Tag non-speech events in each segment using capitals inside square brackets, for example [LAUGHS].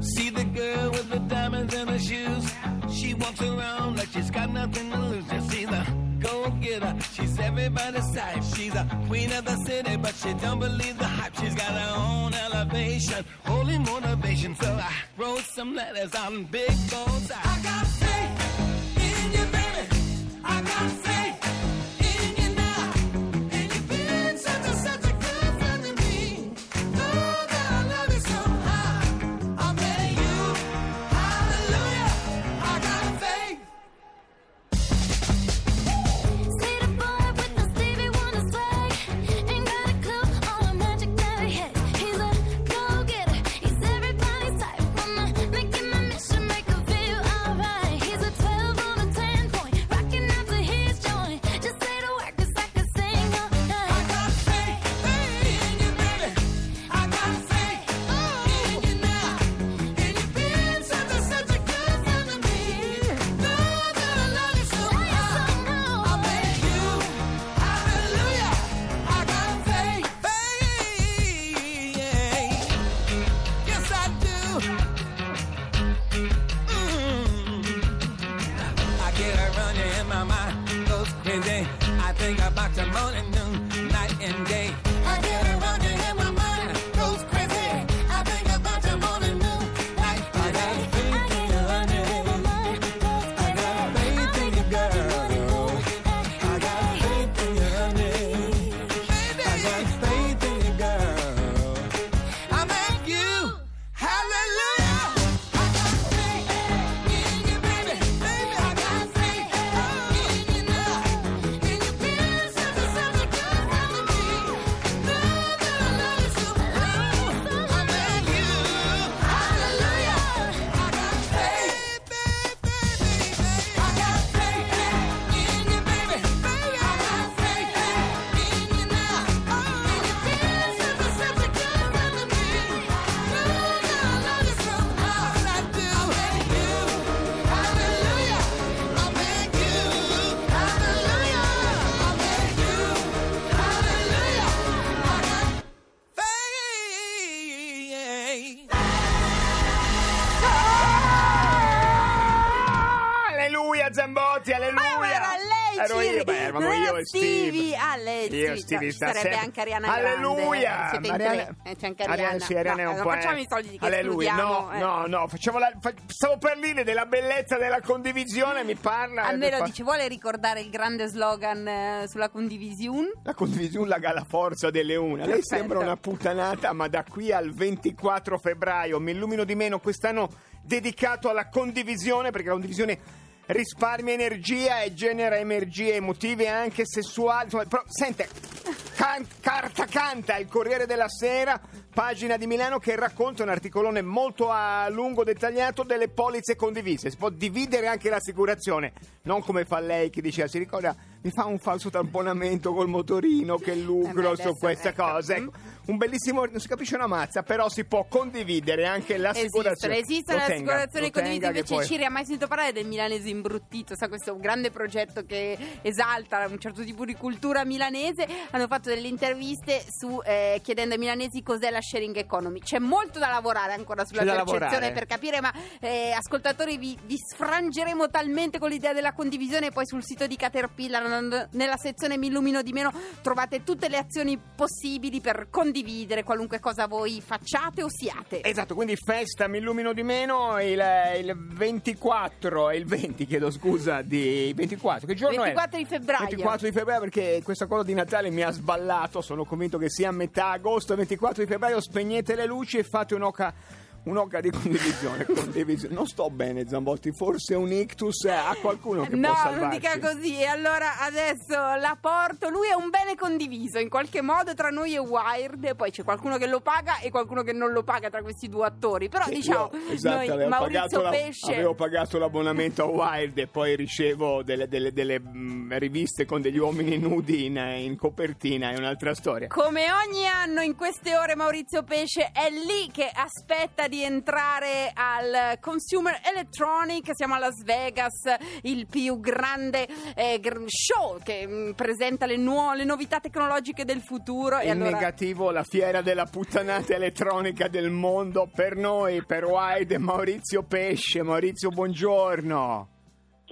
See the girl with the diamonds in her shoes. She walks around like she's got nothing to lose. Just see the go getter. She's everybody's type. She's a queen of the city, but she don't believe the hype. She's got her own elevation. So I wrote some letters on big goals. I got faith in you, baby. I got faith lei, Ero io, beh, eravamo io e Steve. Stevie. Ah, lei, Io sì, e Stevie ci sarebbe anche Ariana Alleluia. Grande. Siete in Ariana- tre. Eh, c'è anche Ariana. sì, Ariana No, è un non po'. facciamo eh. i soldi che Alleluia. escludiamo, No, eh. no, no, facciamo la- fa- stavo per dire della bellezza della condivisione, mi parla. Almeno fa- dice, vuole ricordare il grande slogan eh, sulla condivisione? La condivisione la la forza delle una. Lei Perfetto. sembra una puttanata, ma da qui al 24 febbraio mi illumino di meno quest'anno dedicato alla condivisione, perché la condivisione risparmia energia e genera energie emotive anche sessuali. Però, sente, can- carta canta il Corriere della Sera, pagina di Milano che racconta un articolone molto a lungo dettagliato delle polizze condivise. Si può dividere anche l'assicurazione, non come fa lei che dice, si ricorda, mi fa un falso tamponamento col motorino, che lucro Eh beh, su questa ecco. cosa. Ecco, un bellissimo, non si capisce una mazza, però si può condividere anche l'assicurazione. Esistono, le assicurazioni condivise. Invece, poi- Ciri, ha mai sentito parlare del milanese imbruttito? Sa, questo è un grande progetto che esalta un certo tipo di cultura milanese. Hanno fatto delle interviste su, eh, chiedendo ai milanesi cos'è la sharing economy. C'è molto da lavorare ancora sulla percezione per capire, ma eh, ascoltatori, vi, vi sfrangeremo talmente con l'idea della condivisione. Poi sul sito di Caterpillar, nella sezione Mi illumino di meno, trovate tutte le azioni possibili per condividere qualunque cosa voi facciate o siate. Esatto, quindi festa mi illumino di meno il, il 24 e il 20, chiedo scusa, di 24, che giorno 24 è? di febbraio. 24 di febbraio perché questa cosa di Natale mi ha sballato, sono convinto che sia a metà agosto, 24 di febbraio, spegnete le luci e fate un'oca... Un'oca di condivisione, [LAUGHS] condivisione. Non sto bene, Zambotti. Forse un ictus eh, a qualcuno che No, può salvarci. non dica così. E allora adesso la porto. Lui è un bene condiviso in qualche modo tra noi e Wired. Poi c'è qualcuno che lo paga e qualcuno che non lo paga tra questi due attori. Però Sì, diciamo, io, esatto, noi, avevo, Maurizio pagato la- Pesce. avevo pagato l'abbonamento a Wild e poi ricevo delle, delle- delle, mm, riviste con degli uomini nudi in, in copertina, è un'altra storia. Come ogni anno in queste ore Maurizio Pesce è lì che aspetta di entrare al Consumer Electronic, siamo a Las Vegas, il più grande eh, show che mm, presenta le, nuo- le novità tecnologiche del futuro. In allora... negativo la fiera della puttanata elettronica del mondo per noi, per Wide e Maurizio Pesce. Maurizio, buongiorno.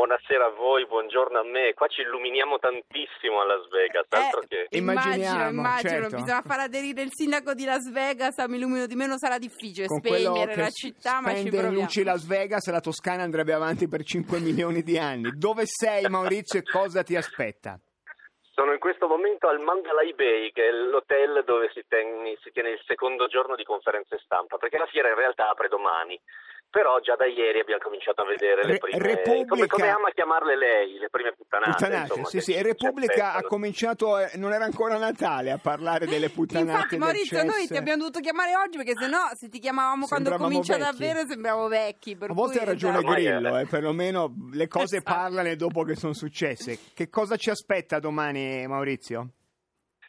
Buonasera a voi, buongiorno a me. Qua ci illuminiamo tantissimo a Las Vegas, altro Eh, che... immagino, immagino, certo. bisogna far aderire il sindaco di Las Vegas Mi illumino di meno sarà difficile Con spegnere la città, ma ci proviamo. luci Las Vegas, la Toscana andrebbe avanti per 5 [LAUGHS] milioni di anni. Dove sei Maurizio e cosa ti aspetta? Sono in questo momento al Mandalay Bay, che è l'hotel dove si, ten- si tiene il secondo giorno di conferenze stampa, perché la fiera in realtà apre domani. Però già da ieri abbiamo cominciato a vedere Re- le prime... Repubblica- Come, come ama chiamarle lei, le prime puttanate. Puttanate, insomma, sì, sì. E Repubblica ha cominciato, eh, non era ancora Natale, a parlare delle puttanate Infatti, Maurizio, noi ti abbiamo dovuto chiamare oggi perché sennò se ti chiamavamo quando Sembravamo comincia vecchi. davvero sembriamo vecchi. Per A volte ha ragione esatto. Grillo, eh, perlomeno le cose Esatto. parlano dopo che sono successe. Che cosa ci aspetta domani, Maurizio?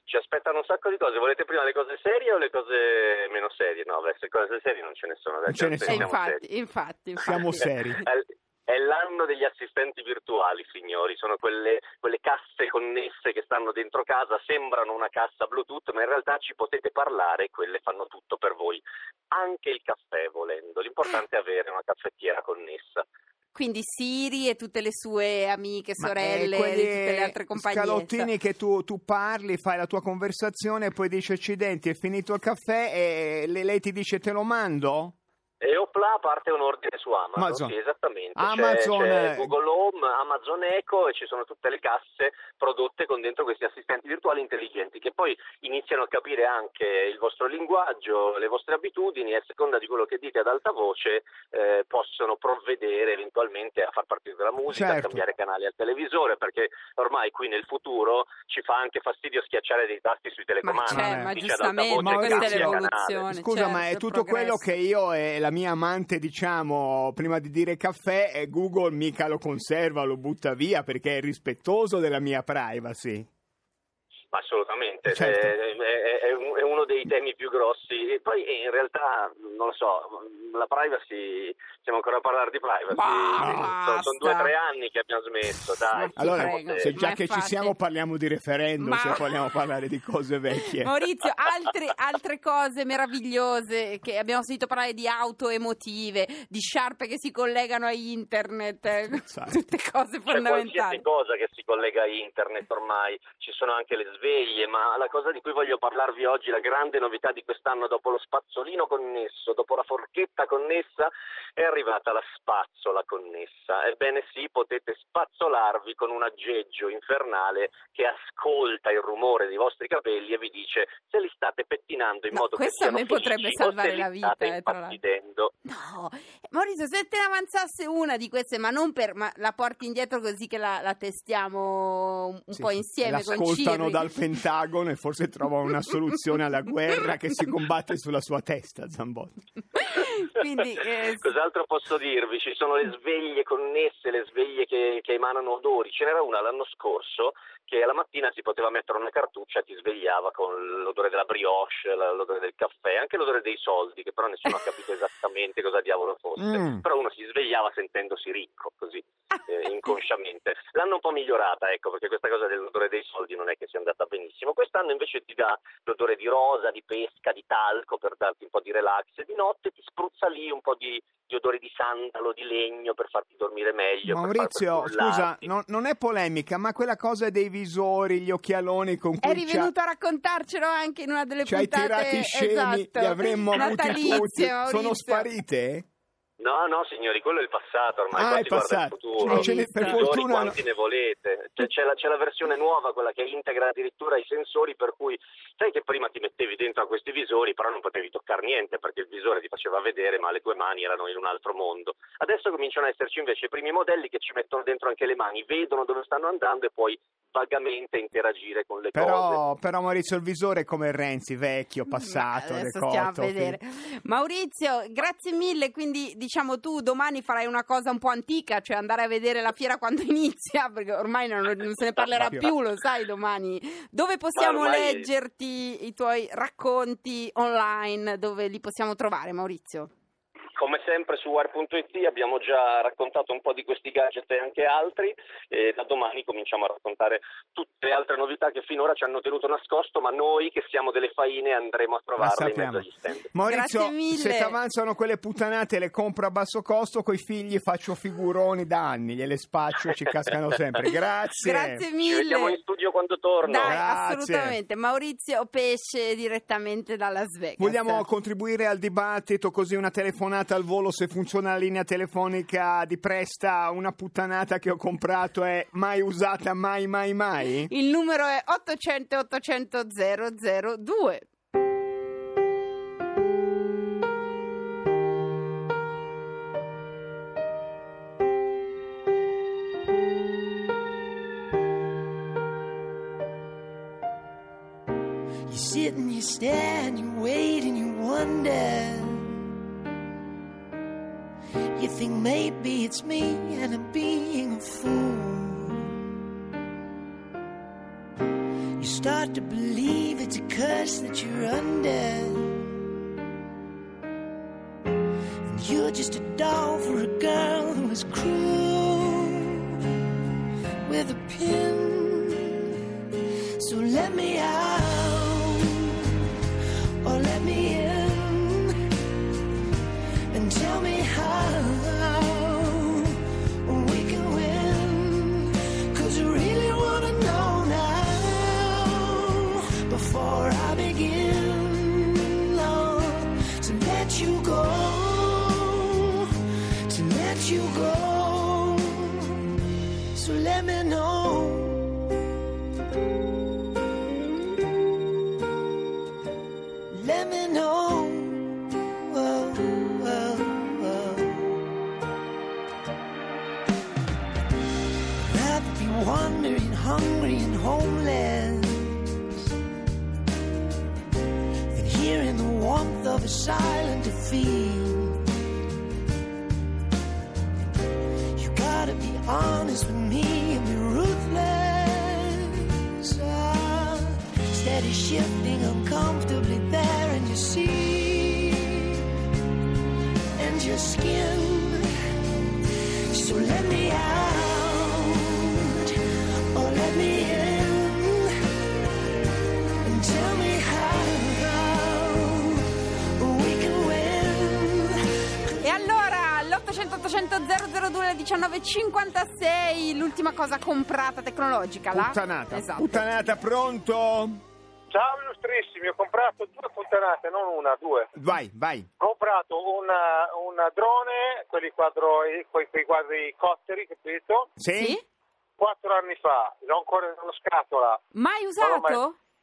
Ci aspettano un sacco di cose. Volete prima le cose serie o le cose meno serie? No, beh, se cose serie non ce ne sono. Non ce ne sono. infatti, infatti, infatti. Siamo seri. [LAUGHS] È- È l'anno degli assistenti virtuali, signori. Sono quelle, quelle casse connesse che stanno dentro casa, sembrano una cassa Bluetooth, ma in realtà ci potete parlare e quelle fanno tutto per voi. Anche il caffè, volendo. L'importante è avere una caffettiera connessa. Quindi Siri e tutte le sue amiche, Ma, eh, sorelle di tutte le altre compagnie. scalottini che tu, tu parli, fai la tua conversazione e poi dici accidenti, è finito il caffè e le- lei ti dice te lo mando? Opla parte un ordine su Amazon, Amazon. sì, esattamente. C'è- Amazon, c'è, eh. Google Home, Amazon Echo e ci sono tutte le casse prodotte con dentro questi assistenti virtuali intelligenti che poi iniziano a capire anche il vostro linguaggio, le vostre abitudini e a seconda di quello che dite ad alta voce eh, possono provvedere eventualmente a far partire la musica, a Certo. cambiare canali al televisore perché ormai qui nel futuro ci fa anche fastidio schiacciare dei tasti sui telecomandi. Ma, c'è, ma giustamente, Maurizio, questa è canale. l'evoluzione. Scusa, certo, ma è il tutto quello progresso. che io e la mia amante diciamo prima di dire caffè e Google mica lo conserva, lo butta via perché è rispettoso della mia privacy. Assolutamente, Certo. è, è- è un- è uno dei temi più grossi. E poi eh, in realtà, non lo so, la privacy, stiamo ancora a parlare di privacy. Bah, sono, due o basta. tre anni che abbiamo smesso, dai. Allora, prego. se già che ci infatti- siamo parliamo di referendum, Ma- se vogliamo parlare di cose vecchie. Maurizio, altre, altre cose meravigliose che abbiamo sentito parlare di auto emotive, di sciarpe che si collegano a internet, eh, Esatto. tutte cose C'è qualsiasi fondamentali. cosa che si collega a internet ormai, ci sono anche le sveglie, ma la cosa di cui voglio parlarvi oggi, la grande novità di quest'anno dopo lo spazzolino connesso, dopo la forchetta connessa, è arrivata la spazzola connessa. Ebbene sì, potete spazzolarvi con un aggeggio infernale che ascolta il rumore dei vostri capelli e vi dice se li state pettinando in No, modo che siano me potrebbe felici o salvare la vita, state eh. No, Maurizio, se te ne avanzasse una di queste, ma non per, ma la porti indietro così che la, la testiamo un, Sì, po' sì. insieme con L'ascoltano Dal Pentagono e forse trovano una soluzione alla guerra che si combatte sulla sua testa, Zambotti. [LAUGHS] Quindi, [LAUGHS] eh. Cos'altro posso dirvi? Ci sono le sveglie connesse, le sveglie che, che emanano odori. Ce n'era una l'anno scorso che alla mattina si poteva mettere una cartuccia e ti svegliava con l'odore della brioche, l'odore del caffè, anche l'odore dei soldi, che però nessuno ha capito [LAUGHS] esattamente cosa diavolo fosse. Mm. Però uno si svegliava sentendosi ricco, così, eh, inconsciamente. L'hanno un po' migliorata, ecco, perché questa cosa dell'odore dei soldi non è che sia andata benissimo. Quest'anno invece ti dà l'odore di rosa, di pesca, di talco per darti un po' di relax e di notte ti spruzza lì un po' di, di odore di sandalo, di legno per farti dormire meglio. Maurizio, scusa, cullarti. non, non è polemica, ma quella cosa dei visori, gli occhialoni con cui Eri venuto a raccontarcelo anche in una delle ci hai puntate tirati scemi, esatto, li avremmo avuti tutti. Maurizio. Sono sparite? No, no, signori, quello è il passato, ormai Ah, qua è si guarda il passato. futuro. Non ce ne- per Visori fortuna no. quanti ne volete. C'è, c'è la, c'è la versione nuova, quella che integra addirittura i sensori, per cui sai che prima ti mettevi dentro a questi visori, però non potevi toccare niente perché il visore ti faceva vedere, ma le tue mani erano in un altro mondo. Adesso cominciano ad esserci invece i primi modelli che ci mettono dentro anche le mani, vedono dove stanno andando e puoi vagamente interagire con le cose. Però, però Maurizio, il visore è come Renzi, vecchio, passato, Ma adesso stiamo a decotto, vedere. Maurizio, grazie mille. Quindi, diciamo, tu domani farai una cosa un po' antica, cioè andare a vedere la fiera quando [LAUGHS] inizia, perché ormai non, non se ne parlerà più, lo sai, domani. Dove possiamo ormai- leggerti i tuoi racconti online? Dove li possiamo trovare, Maurizio? Come sempre su Wire.it abbiamo già raccontato un po' di questi gadget e anche altri e da domani cominciamo a raccontare tutte le altre novità che finora ci hanno tenuto nascosto, ma noi che siamo delle faine andremo a La trovarle in mezzo agli stand. Maurizio, se ti avanzano quelle puttanate le compro a basso costo, coi figli faccio figuroni da anni, gliele spaccio, ci cascano sempre. [LAUGHS] Grazie. Grazie Ci mille. vediamo in studio quando torno. Dai, Grazie. assolutamente. Maurizio Pesce direttamente da Las Vegas. Vogliamo contribuire al dibattito così una telefonata al volo se funziona la linea telefonica di Presta, una puttanata che ho comprato è mai usata mai mai mai? Il numero è 800 800 002. You sit and you stare and you wait and you wonder. Think maybe it's me and I'm being a fool. You start to believe it's a curse that you're under. And you're just a doll for a girl who is cruel with a pin. So let me out, wandering, hungry, and homeless And here in the warmth of a silent defeat. You gotta be honest with me and be ruthless. Ah, steady shifting uncomfortably there and you see, and your skin. So let me out 800 002 alle 19.56, l'ultima cosa comprata tecnologica, la? Puttanata, Esatto. puttanata, pronto? Ciao illustrissimi, ho comprato due puttanate, non una, due. Vai, vai. Ho comprato una, una drone, quelli quadro, quei, quei quadricotteri, capito? Sì? Sì? Quattro anni fa, l'ho ancora nella scatola, Mai usato?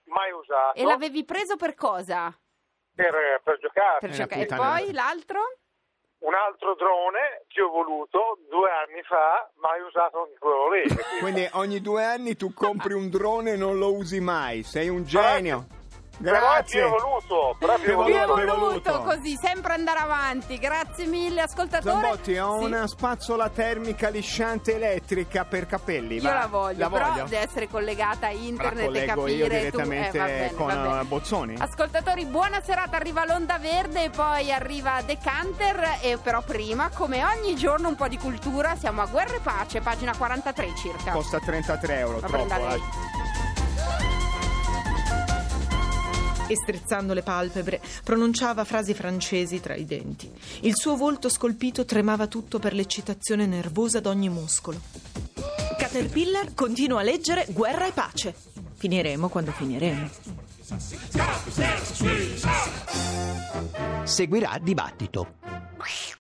mai, mai usato, E l'avevi preso per cosa? per, per giocare. Per giocare. E una poi l'altro? Un altro drone che ho voluto due anni fa, mai usato anche quello lì. Quindi ogni due anni tu compri un drone e non lo usi mai. Sei un genio. Però è Grazie. però più Più Voluto, evoluto. evoluto, evoluto. così, sempre andare avanti. Grazie mille, ascoltatore. Zambotti, ho Sì. una spazzola termica lisciante elettrica per capelli. Io va? la voglio, La però voglio. deve essere collegata a La internet e collego capire io tu. direttamente Eh, va bene, con eh, Bozzoni. Ascoltatori, buona serata, arriva l'onda verde e poi arriva Decanter e però prima, come ogni giorno, un po' di cultura, siamo a Guerra e Pace, pagina 43 circa. Costa 33 euro, La troppo. E strizzando le palpebre pronunciava frasi francesi tra i denti. Il suo volto scolpito tremava tutto per l'eccitazione nervosa d'ogni muscolo. Caterpillar continua a leggere Guerra e pace. Finiremo quando finiremo. Seguirà dibattito.